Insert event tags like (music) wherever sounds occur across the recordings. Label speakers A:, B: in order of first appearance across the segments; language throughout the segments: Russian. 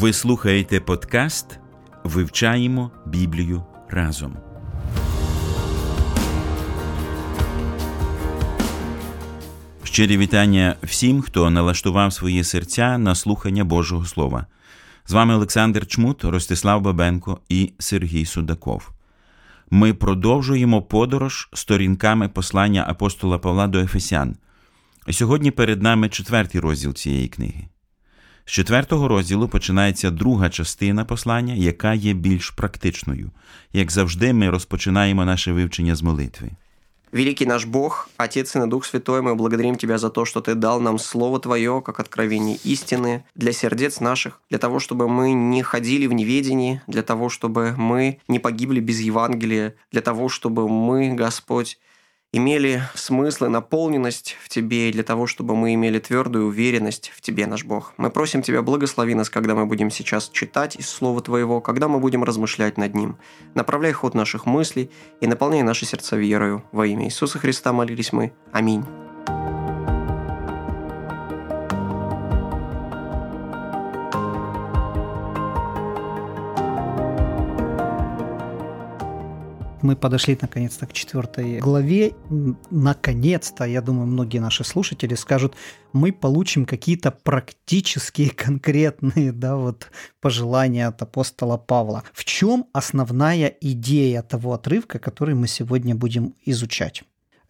A: Ви слухаєте подкаст Вивчаємо Біблію разом. Щирі вітання всім, хто налаштував свої серця на слухання Божого Слова. З вами Олександр Чмут, Ростислав Бабенко і Сергій Судаков. Ми продовжуємо подорож сторінками послання апостола Павла до Ефесян. Сьогодні перед нами четвертий розділ цієї книги. З четвертого розділу починається друга частина послання, яка є більш практичною. Як завжди, ми розпочинаємо наше вивчення з молитви.
B: Великий наш Бог, Отец и Дух Святой, мы благодарим Тебя за то, что Ты дал нам Слово Твое, как откровение истины для сердец наших, для того, чтобы мы не ходили в неведении, для того, чтобы мы не погибли без Евангелия, для того, чтобы мы, Господь, имели смысл и наполненность в Тебе, и для того, чтобы мы имели твердую уверенность в Тебе, наш Бог. Мы просим Тебя, благослови нас, когда мы будем сейчас читать из Слова Твоего, когда мы будем размышлять над ним. Направляй ход наших мыслей и наполняй наши сердца верою. Во имя Иисуса Христа молились мы. Аминь.
C: Мы подошли наконец-то к четвертой главе. Наконец-то, я думаю, многие наши слушатели скажут, мы получим какие-то практические, (laughs) конкретные да, вот, пожелания от апостола Павла. В чем основная идея того отрывка, который мы сегодня будем изучать?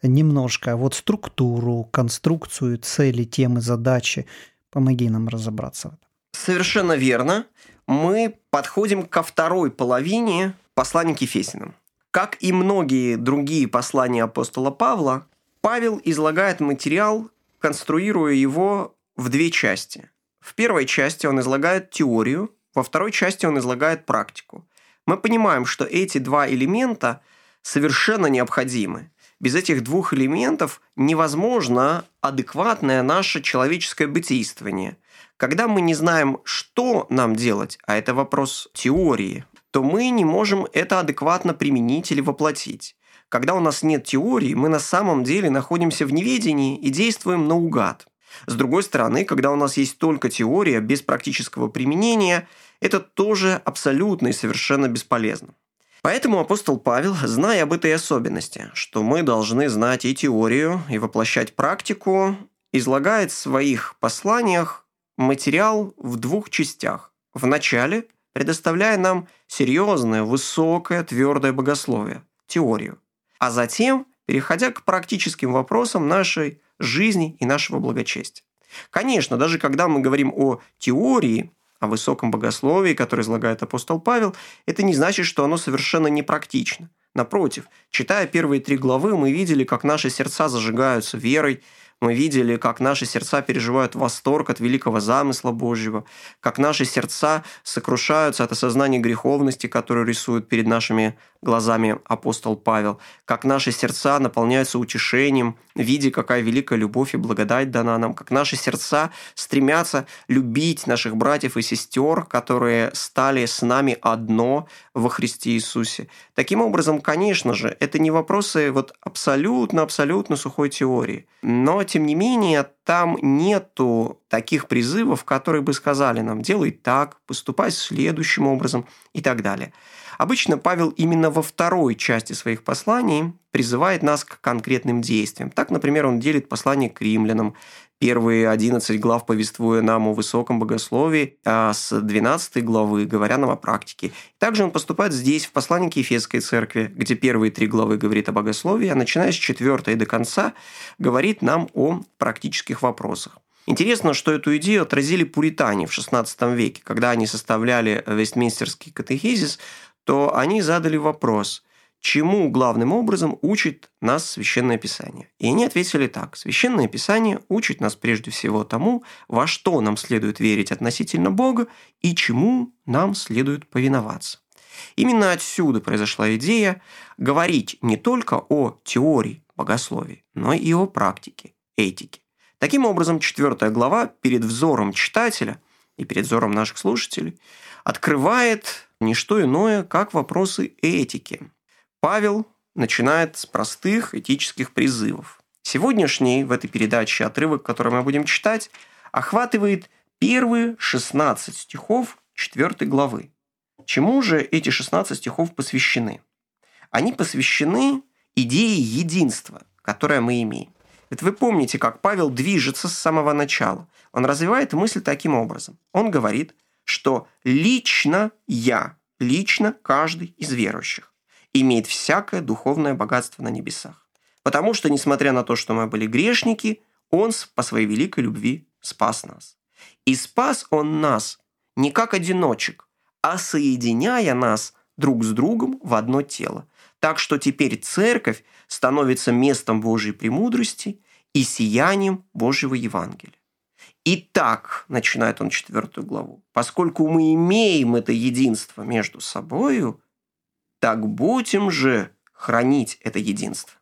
C: Немножко вот структуру, конструкцию, цели, темы, задачи. Помоги нам разобраться в этом.
B: Совершенно верно. Мы подходим ко второй половине послания к Ефесиным. Как и многие другие послания апостола Павла, Павел излагает материал, конструируя его в две части. В первой части он излагает теорию, во второй части он излагает практику. Мы понимаем, что эти два элемента совершенно необходимы. Без этих двух элементов невозможно адекватное наше человеческое бытийствование. Когда мы не знаем, что нам делать, а это вопрос теории, то мы не можем это адекватно применить или воплотить. Когда у нас нет теории, мы на самом деле находимся в неведении и действуем наугад. С другой стороны, когда у нас есть только теория без практического применения, это тоже абсолютно и совершенно бесполезно. Поэтому апостол Павел, зная об этой особенности, что мы должны знать и теорию, и воплощать практику, излагает в своих посланиях материал в двух частях. В начале – предоставляя нам серьезное, высокое, твердое богословие, теорию. А затем, переходя к практическим вопросам нашей жизни и нашего благочестия. Конечно, даже когда мы говорим о теории, о высоком богословии, которое излагает апостол Павел, это не значит, что оно совершенно непрактично. Напротив, читая первые три главы, мы видели, как наши сердца зажигаются верой, мы видели, как наши сердца переживают восторг от великого замысла Божьего, как наши сердца сокрушаются от осознания греховности, которую рисует перед нашими глазами апостол Павел, как наши сердца наполняются утешением, видя, какая великая любовь и благодать дана нам, как наши сердца стремятся любить наших братьев и сестер, которые стали с нами одно во Христе Иисусе. Таким образом, конечно же, это не вопросы вот абсолютно-абсолютно сухой теории. Но, тем не менее, там нету таких призывов, которые бы сказали нам «делай так», «поступай следующим образом» и так далее. Обычно Павел именно во второй части своих посланий призывает нас к конкретным действиям. Так, например, он делит послание к римлянам, первые 11 глав повествуя нам о высоком богословии, а с 12 главы говоря нам о практике. Также он поступает здесь, в послании к Ефесской церкви, где первые три главы говорит о богословии, а начиная с четвертой до конца говорит нам о практических вопросах. Интересно, что эту идею отразили пуритане в XVI веке, когда они составляли Вестминстерский катехизис, то они задали вопрос, чему главным образом учит нас Священное Писание. И они ответили так. Священное Писание учит нас прежде всего тому, во что нам следует верить относительно Бога и чему нам следует повиноваться. Именно отсюда произошла идея говорить не только о теории богословия, но и о практике, этике. Таким образом, четвертая глава перед взором читателя и перед взором наших слушателей открывает не что иное, как вопросы этики. Павел начинает с простых этических призывов. Сегодняшний в этой передаче отрывок, который мы будем читать, охватывает первые 16 стихов 4 главы. Чему же эти 16 стихов посвящены? Они посвящены идее единства, которое мы имеем. Это вы помните, как Павел движется с самого начала. Он развивает мысль таким образом. Он говорит, что лично я, лично каждый из верующих имеет всякое духовное богатство на небесах. Потому что, несмотря на то, что мы были грешники, Он по своей великой любви спас нас. И спас Он нас не как одиночек, а соединяя нас друг с другом в одно тело. Так что теперь церковь становится местом Божьей премудрости и сиянием Божьего Евангелия. Итак, начинает он четвертую главу, поскольку мы имеем это единство между собою, так будем же хранить это единство.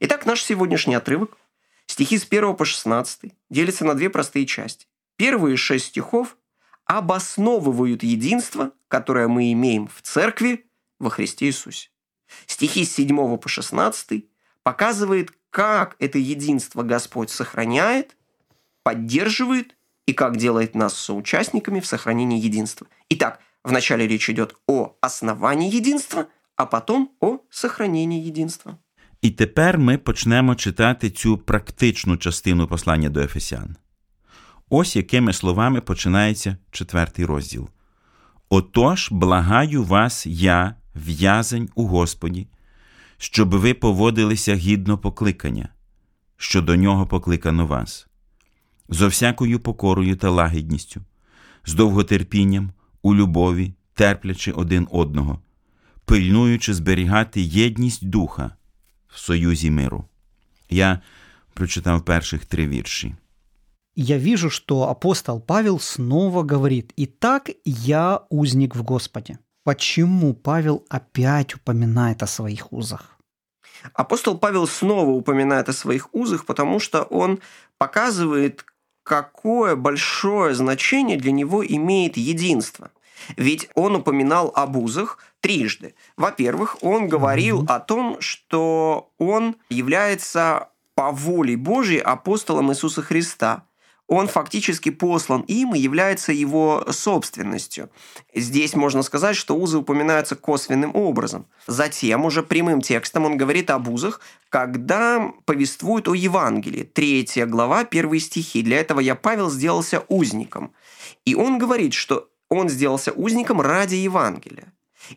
B: Итак, наш сегодняшний отрывок, стихи с 1 по 16, делится на две простые части. Первые шесть стихов обосновывают единство, которое мы имеем в церкви во Христе Иисусе. Стихи с 7 по 16 показывает, как это единство Господь сохраняет, поддерживает и как делает нас соучастниками в сохранении единства. Итак, вначале речь идет о основании единства, а потом о сохранении единства.
A: І тепер ми почнемо читати цю практичну частину послання до Ефесян. Ось якими словами починається четвертий розділ. Отож, благаю вас, я, в'язень у Господі, щоб ви поводилися гідно покликання, що до нього покликано вас, зо всякою покорою та лагідністю, з довготерпінням, у любові, терплячи один одного, пильнуючи зберігати єдність духа в союзі миру. Я прочитав перших три вірші.
C: Я вижу, что апостол Павел снова говорит, «Итак, я узник в Господе». Почему Павел опять упоминает о своих узах?
B: Апостол Павел снова упоминает о своих узах, потому что он показывает, какое большое значение для него имеет единство. Ведь он упоминал об узах трижды. Во-первых, он говорил mm-hmm. о том, что он является по воле Божьей апостолом Иисуса Христа – он фактически послан им и является его собственностью. Здесь можно сказать, что узы упоминаются косвенным образом. Затем уже прямым текстом он говорит об узах, когда повествует о Евангелии. Третья глава, первые стихи. «Для этого я, Павел, сделался узником». И он говорит, что он сделался узником ради Евангелия.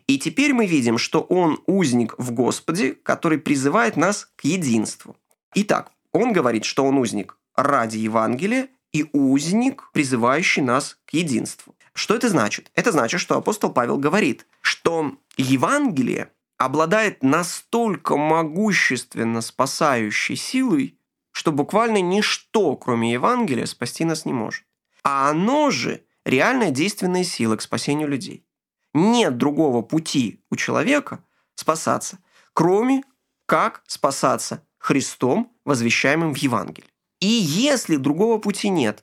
B: И теперь мы видим, что он узник в Господе, который призывает нас к единству. Итак, он говорит, что он узник ради Евангелия и узник, призывающий нас к единству. Что это значит? Это значит, что апостол Павел говорит, что Евангелие обладает настолько могущественно спасающей силой, что буквально ничто, кроме Евангелия, спасти нас не может. А оно же реальная действенная сила к спасению людей. Нет другого пути у человека спасаться, кроме как спасаться Христом, возвещаемым в Евангелии. И если другого пути нет,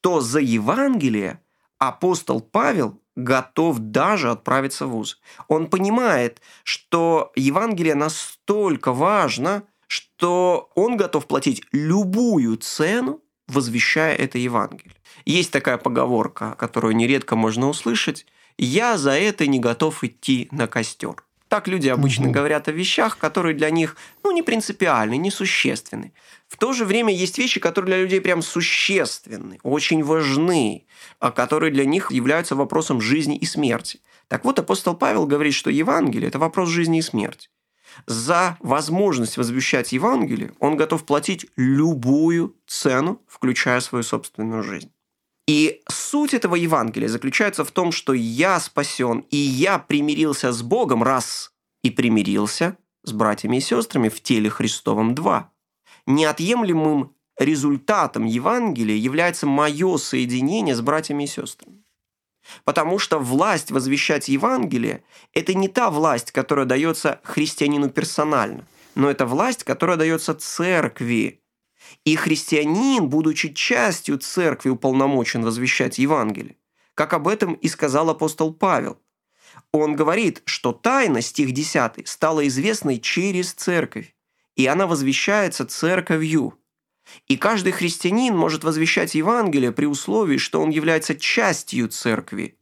B: то за Евангелие апостол Павел готов даже отправиться в ВУЗ. Он понимает, что Евангелие настолько важно, что он готов платить любую цену, возвещая это Евангелие. Есть такая поговорка, которую нередко можно услышать «Я за это не готов идти на костер». Так люди обычно угу. говорят о вещах, которые для них ну, не принципиальны, не существенны. В то же время есть вещи, которые для людей прям существенны, очень важны, а которые для них являются вопросом жизни и смерти. Так вот, апостол Павел говорит, что Евангелие – это вопрос жизни и смерти. За возможность возвещать Евангелие он готов платить любую цену, включая свою собственную жизнь. И суть этого Евангелия заключается в том, что я спасен, и я примирился с Богом раз и примирился, с братьями и сестрами в теле Христовом два. Неотъемлемым результатом Евангелия является мое соединение с братьями и сестрами. Потому что власть возвещать Евангелие – это не та власть, которая дается христианину персонально, но это власть, которая дается церкви. И христианин, будучи частью церкви, уполномочен возвещать Евангелие. Как об этом и сказал апостол Павел. Он говорит, что тайна, стих 10, стала известной через церковь, и она возвещается церковью. И каждый христианин может возвещать Евангелие при условии, что он является частью церкви.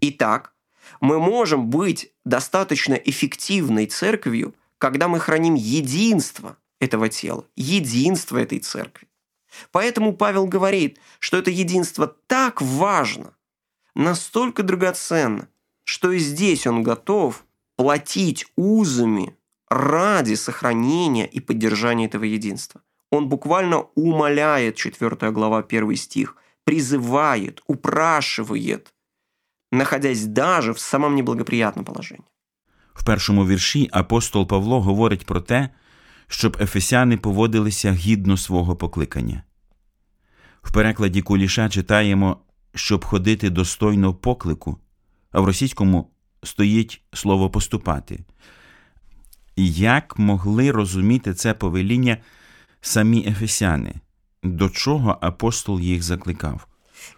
B: Итак, мы можем быть достаточно эффективной церковью, когда мы храним единство этого тела, единство этой церкви. Поэтому Павел говорит, что это единство так важно, настолько драгоценно, что и здесь он готов платить узами ради сохранения и поддержания этого единства он буквально умоляет, 4 глава, 1 стих, призывает, упрашивает, находясь даже в самом неблагоприятном положении.
A: В першому вірші апостол Павло говорить про те, щоб ефесяни поводилися гідно свого покликання. В перекладі Куліша читаємо, щоб ходити достойно поклику, а в російському стоїть слово поступати. Як могли розуміти це повеління самі ефесяни, до чого апостол їх закликав.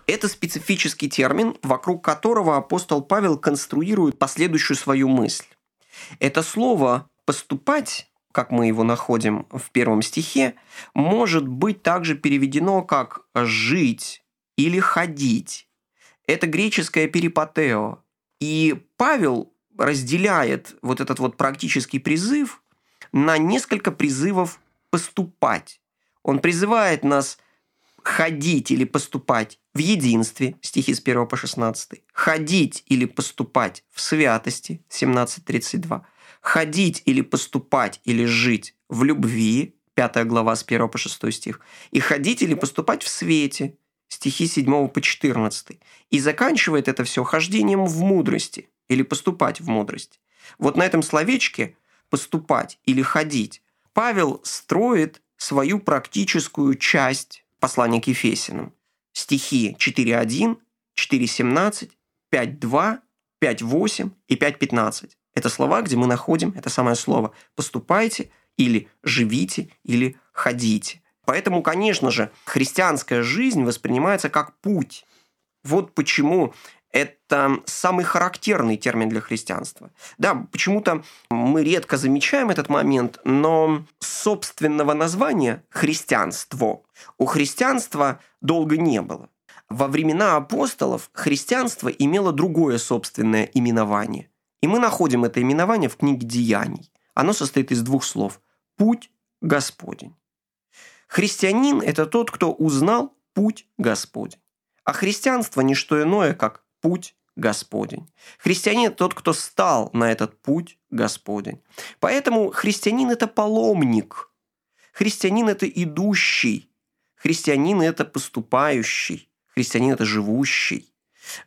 B: Это специфический термин, вокруг которого апостол Павел конструирует последующую свою мысль. Это слово «поступать», как мы его находим в первом стихе, может быть также переведено как «жить» или «ходить». Это греческое перипатео. И Павел разделяет вот этот вот практический призыв на несколько призывов поступать. Он призывает нас ходить или поступать в единстве, стихи с 1 по 16, ходить или поступать в святости, 17.32, ходить или поступать или жить в любви, 5 глава с 1 по 6 стих, и ходить или поступать в свете, стихи 7 по 14, и заканчивает это все хождением в мудрости или поступать в мудрости. Вот на этом словечке поступать или ходить Павел строит свою практическую часть послания к Ефесиным. Стихи 4.1, 4.17, 5.2, 5.8 и 5.15. Это слова, где мы находим это самое слово «поступайте» или «живите» или «ходите». Поэтому, конечно же, христианская жизнь воспринимается как путь. Вот почему это самый характерный термин для христианства. Да, почему-то мы редко замечаем этот момент, но собственного названия христианство у христианства долго не было. Во времена апостолов христианство имело другое собственное именование. И мы находим это именование в книге «Деяний». Оно состоит из двух слов – «путь Господень». Христианин – это тот, кто узнал путь Господень. А христианство – не что иное, как путь Господень. Христианин – тот, кто стал на этот путь Господень. Поэтому христианин – это паломник. Христианин – это идущий. Христианин – это поступающий. Христианин – это живущий.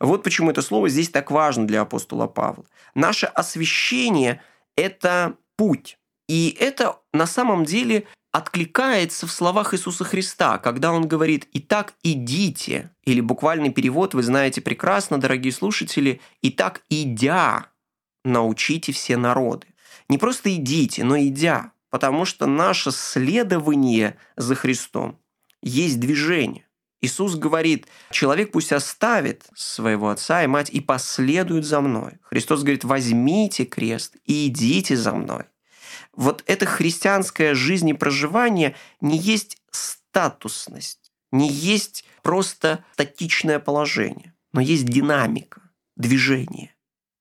B: Вот почему это слово здесь так важно для апостола Павла. Наше освящение – это путь. И это на самом деле откликается в словах Иисуса Христа, когда Он говорит «Итак, идите», или буквальный перевод вы знаете прекрасно, дорогие слушатели, «Итак, идя, научите все народы». Не просто идите, но идя, потому что наше следование за Христом есть движение. Иисус говорит, человек пусть оставит своего отца и мать и последует за мной. Христос говорит, возьмите крест и идите за мной вот это христианское жизнепроживание не есть статусность, не есть просто статичное положение, но есть динамика, движение,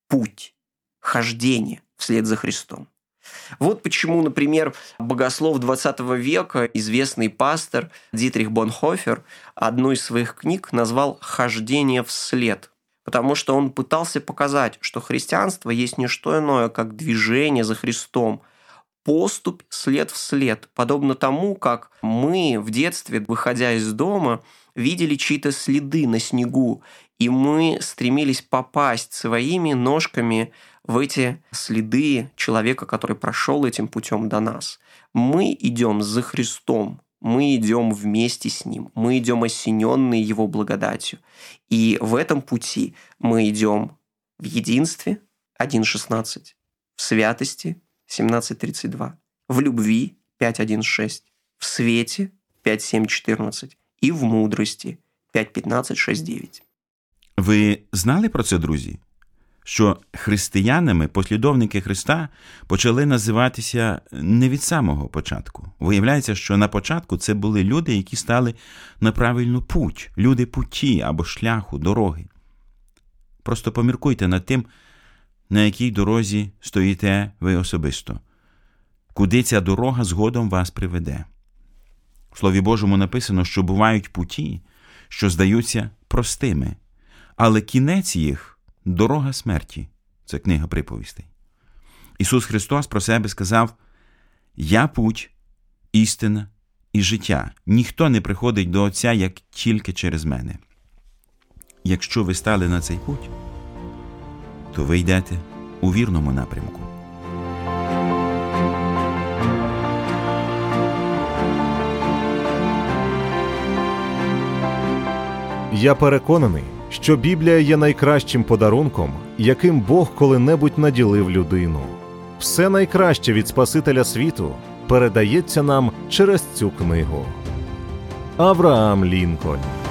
B: путь, хождение вслед за Христом. Вот почему, например, богослов 20 века, известный пастор Дитрих Бонхофер, одну из своих книг назвал «Хождение вслед», потому что он пытался показать, что христианство есть не что иное, как движение за Христом – поступь след в след, подобно тому, как мы в детстве, выходя из дома, видели чьи-то следы на снегу и мы стремились попасть своими ножками в эти следы человека, который прошел этим путем до нас. Мы идем за Христом, мы идем вместе с Ним, мы идем осененные Его благодатью. И в этом пути мы идем в единстве 1.16, в святости 17.32, в любви 5.1.6, в свете 5.7.14 і в мудрості 5.15.6.9.
A: Ви знали про це, друзі? Що християнами послідовники Христа почали називатися не від самого початку. Виявляється, що на початку це були люди, які стали на правильну путь, люди путі або шляху, дороги. Просто поміркуйте над тим, на якій дорозі стоїте ви особисто, куди ця дорога згодом вас приведе. В Слові Божому написано, що бувають путі, що здаються простими, але кінець їх дорога смерті. Це книга приповістей. Ісус Христос про себе сказав: Я путь, істина і життя. Ніхто не приходить до Отця як тільки через мене. Якщо ви стали на цей путь, то ви йдете у вірному напрямку.
D: Я переконаний, що Біблія є найкращим подарунком, яким Бог коли-небудь наділив людину. Все найкраще від Спасителя світу передається нам через цю книгу. Авраам Лінкольн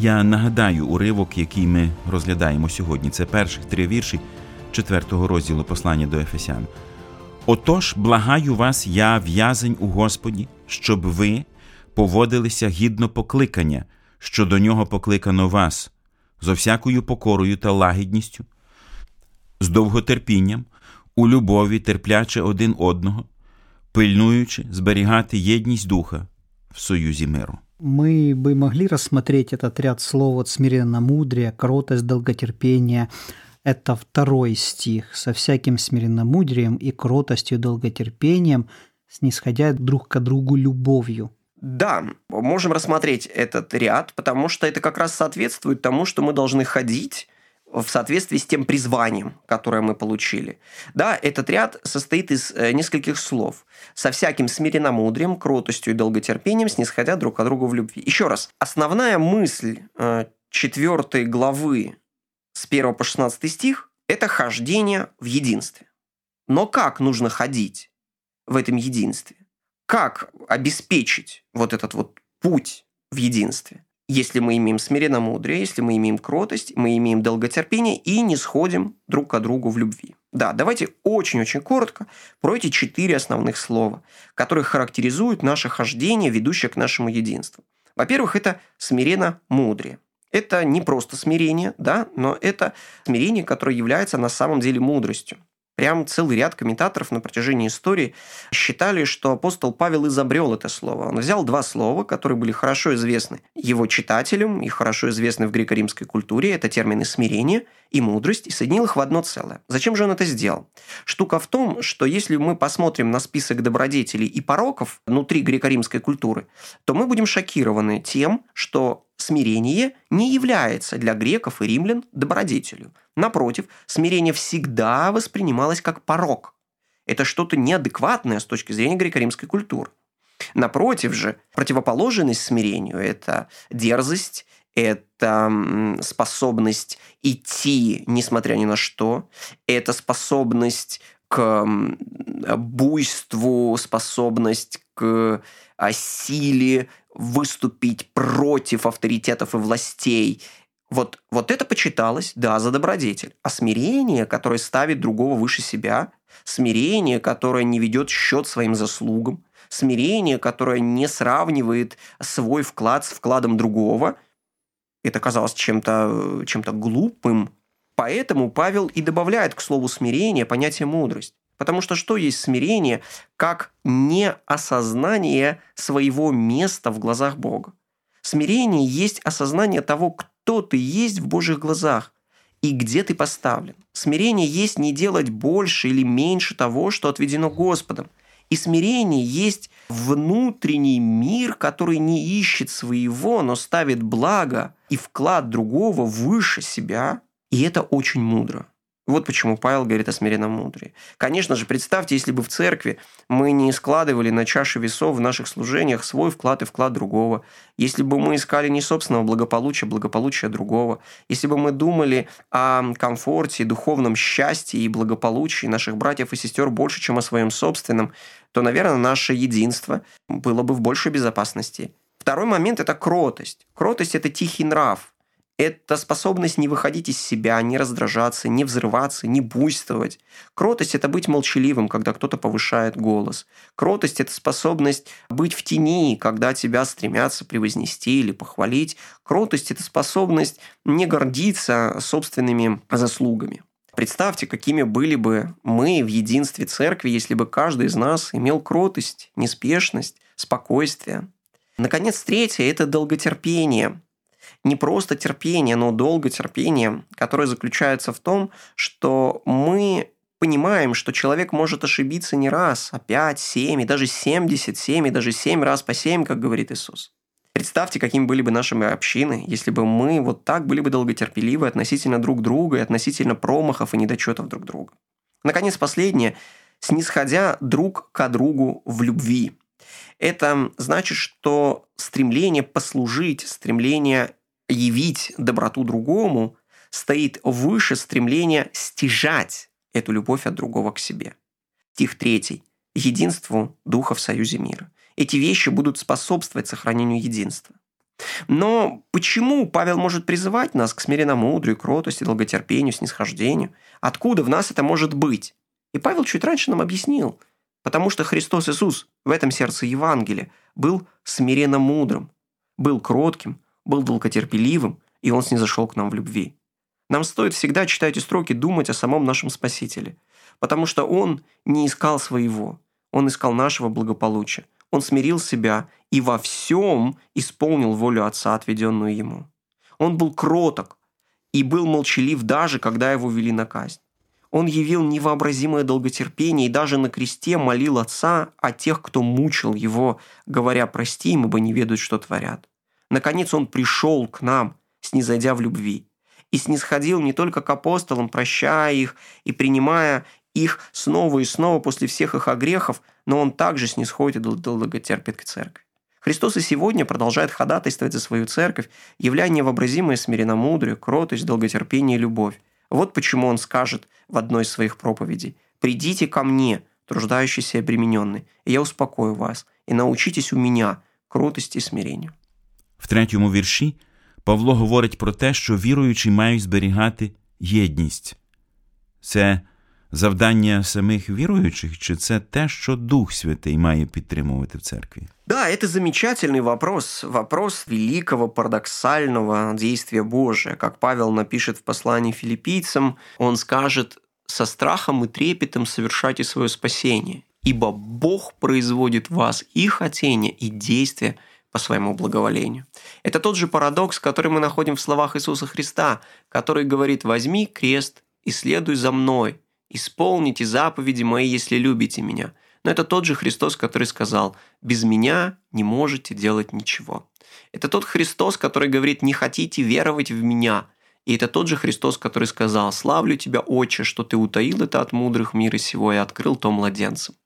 A: Я нагадаю уривок, який ми розглядаємо сьогодні. Це перших три вірші четвертого розділу послання до Ефесян. Отож, благаю вас, я в'язень у Господі, щоб ви поводилися гідно покликання, що до нього покликано вас, зо всякою покорою та лагідністю, з довготерпінням, у любові, терпляче один одного, пильнуючи зберігати єдність духа в союзі миру.
C: Мы бы могли рассмотреть этот ряд слов от смиренно-мудрия, кротость, долготерпение. Это второй стих. «Со всяким смиренно-мудрием и кротостью, долготерпением, снисходя друг к другу любовью».
B: Да, можем рассмотреть этот ряд, потому что это как раз соответствует тому, что мы должны ходить в соответствии с тем призванием, которое мы получили. Да, этот ряд состоит из э, нескольких слов. Со всяким смиренномудрием, кротостью и долготерпением, снисходя друг к другу в любви. Еще раз, основная мысль э, четвертой главы с 1 по 16 стих – это хождение в единстве. Но как нужно ходить в этом единстве? Как обеспечить вот этот вот путь в единстве? Если мы имеем смиренно-мудрее, если мы имеем кротость, мы имеем долготерпение и не сходим друг к другу в любви. Да, давайте очень-очень коротко про эти четыре основных слова, которые характеризуют наше хождение, ведущее к нашему единству. Во-первых, это смиренно-мудрее. Это не просто смирение, да, но это смирение, которое является на самом деле мудростью. Прям целый ряд комментаторов на протяжении истории считали, что апостол Павел изобрел это слово. Он взял два слова, которые были хорошо известны его читателям и хорошо известны в греко-римской культуре. Это термины смирение и мудрость, и соединил их в одно целое. Зачем же он это сделал? Штука в том, что если мы посмотрим на список добродетелей и пороков внутри греко-римской культуры, то мы будем шокированы тем, что смирение не является для греков и римлян добродетелью. Напротив, смирение всегда воспринималось как порог. Это что-то неадекватное с точки зрения греко-римской культуры. Напротив же, противоположность смирению – это дерзость, это способность идти, несмотря ни на что, это способность к буйству, способность к а, силе, выступить против авторитетов и властей. Вот, вот это почиталось, да, за добродетель. А смирение, которое ставит другого выше себя, смирение, которое не ведет счет своим заслугам, смирение, которое не сравнивает свой вклад с вкладом другого, это казалось чем-то чем глупым. Поэтому Павел и добавляет к слову смирение понятие мудрость. Потому что что есть смирение, как неосознание своего места в глазах Бога? Смирение есть осознание того, кто ты есть в Божьих глазах. и где ты поставлен. Смирение есть не делать больше или меньше того, что отведено Господом. И смирение есть внутренний мир, который не ищет своего, но ставит благо и вклад другого выше себя. И это очень мудро. Вот почему Павел говорит о смиренном мудрее. Конечно же, представьте, если бы в церкви мы не складывали на чаше весов в наших служениях свой вклад и вклад другого, если бы мы искали не собственного благополучия, благополучия другого, если бы мы думали о комфорте, духовном счастье и благополучии наших братьев и сестер больше, чем о своем собственном, то, наверное, наше единство было бы в большей безопасности. Второй момент – это кротость. Кротость – это тихий нрав, это способность не выходить из себя, не раздражаться, не взрываться, не буйствовать. Кротость – это быть молчаливым, когда кто-то повышает голос. Кротость – это способность быть в тени, когда тебя стремятся превознести или похвалить. Кротость – это способность не гордиться собственными заслугами. Представьте, какими были бы мы в единстве церкви, если бы каждый из нас имел кротость, неспешность, спокойствие. Наконец, третье – это долготерпение – не просто терпение, но долготерпение, которое заключается в том, что мы понимаем, что человек может ошибиться не раз, а 5, 7, и даже 77, и даже 7 раз по 7, как говорит Иисус. Представьте, какими были бы наши общины, если бы мы вот так были бы долготерпеливы относительно друг друга и относительно промахов и недочетов друг друга. Наконец, последнее. Снисходя друг к другу в любви. Это значит, что стремление послужить, стремление явить доброту другому стоит выше стремления стяжать эту любовь от другого к себе. Стих третий. Единству духа в союзе мира. Эти вещи будут способствовать сохранению единства. Но почему Павел может призывать нас к смиренно-мудрой, кротости, долготерпению, снисхождению? Откуда в нас это может быть? И Павел чуть раньше нам объяснил. Потому что Христос Иисус в этом сердце Евангелия был смиренно мудрым, был кротким, был долготерпеливым, и он снизошел к нам в любви. Нам стоит всегда читать эти строки, думать о самом нашем Спасителе, потому что он не искал своего, он искал нашего благополучия. Он смирил себя и во всем исполнил волю Отца, отведенную ему. Он был кроток и был молчалив даже, когда его вели на казнь. Он явил невообразимое долготерпение и даже на кресте молил Отца о тех, кто мучил его, говоря «прости им, ибо не ведают, что творят». Наконец он пришел к нам, снизойдя в любви, и снисходил не только к апостолам, прощая их и принимая их снова и снова после всех их огрехов, но он также снисходит и долготерпит к церкви. Христос и сегодня продолжает ходатайствовать за свою церковь, являя невообразимое смиренномудрие, кротость, долготерпение и любовь. Вот почему он скажет в одной из своих проповедей «Придите ко мне, труждающиеся и обремененные, и я успокою вас, и научитесь у меня кротости и смирению».
A: В третьому вірші Павло говорить про те, що віруючі мають зберігати єдність. Це завдання самих віруючих, чи це те, що Дух Святий має підтримувати в церкві?
B: Да, это замечательный вопрос. Вопрос великого парадоксального действия Божия. Как Павел напишет в послании филиппийцам, он скажет «со страхом и трепетом совершайте свое спасение, ибо Бог производит в вас и хотение, и действия – по своему благоволению. Это тот же парадокс, который мы находим в словах Иисуса Христа, который говорит «возьми крест и следуй за мной, исполните заповеди мои, если любите меня». Но это тот же Христос, который сказал «без меня не можете делать ничего». Это тот Христос, который говорит «не хотите веровать в меня», и это тот же Христос, который сказал «Славлю тебя, Отче, что ты утаил это от мудрых мира сего и открыл то младенцам».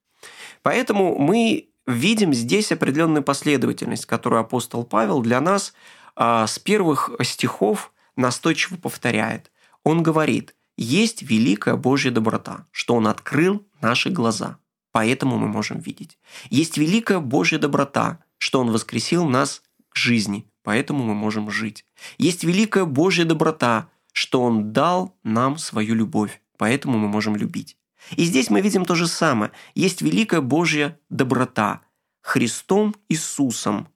B: Поэтому мы видим здесь определенную последовательность, которую апостол Павел для нас а, с первых стихов настойчиво повторяет. Он говорит, есть великая Божья доброта, что Он открыл наши глаза, поэтому мы можем видеть. Есть великая Божья доброта, что Он воскресил нас к жизни, поэтому мы можем жить. Есть великая Божья доброта, что Он дал нам свою любовь, поэтому мы можем любить. И здесь мы видим то же самое. Есть великая Божья доброта. Христом Иисусом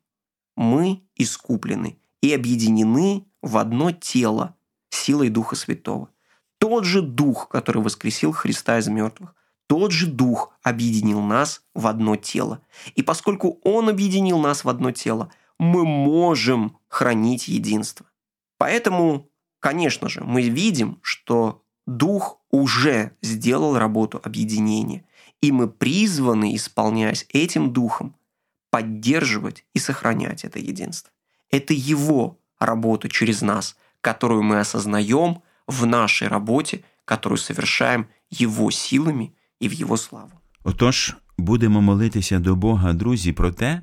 B: мы искуплены и объединены в одно тело силой Духа Святого. Тот же Дух, который воскресил Христа из мертвых, тот же Дух объединил нас в одно тело. И поскольку Он объединил нас в одно тело, мы можем хранить единство. Поэтому конечно же, мы видим, что Дух уже сделал работу объединения, и мы призваны, исполняясь этим Духом, поддерживать и сохранять это единство. Это Его работа через нас, которую мы осознаем в нашей работе, которую совершаем Его силами и в Его славу.
A: Отож, будемо молитися до Бога, друзі, про те,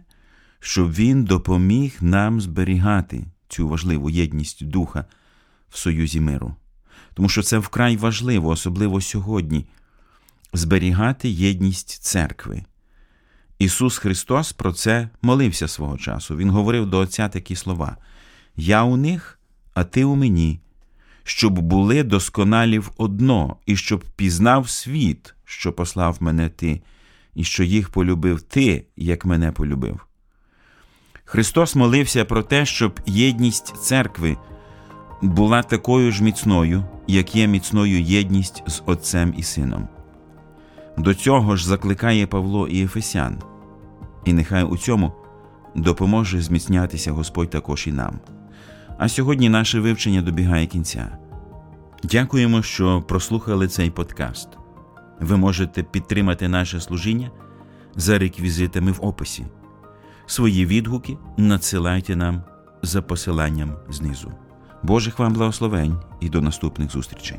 A: щоб Він допоміг нам зберігати цю важливу єдність духа в союзі миру. Тому що це вкрай важливо, особливо сьогодні, зберігати єдність церкви. Ісус Христос про це молився свого часу. Він говорив до Отця такі слова: Я у них, а ти у мені, щоб були досконалі в одно, і щоб пізнав світ, що послав мене ти, і що їх полюбив ти, як мене полюбив. Христос молився про те, щоб єдність церкви була такою ж міцною, як є міцною єдність з Отцем і Сином. До цього ж закликає Павло і Ефесян, і нехай у цьому допоможе зміцнятися Господь також і нам. А сьогодні наше вивчення добігає кінця. Дякуємо, що прослухали цей подкаст. Ви можете підтримати наше служіння за реквізитами в описі. Свої відгуки надсилайте нам за посиланням знизу. Божих вам благословень і до наступних зустрічей.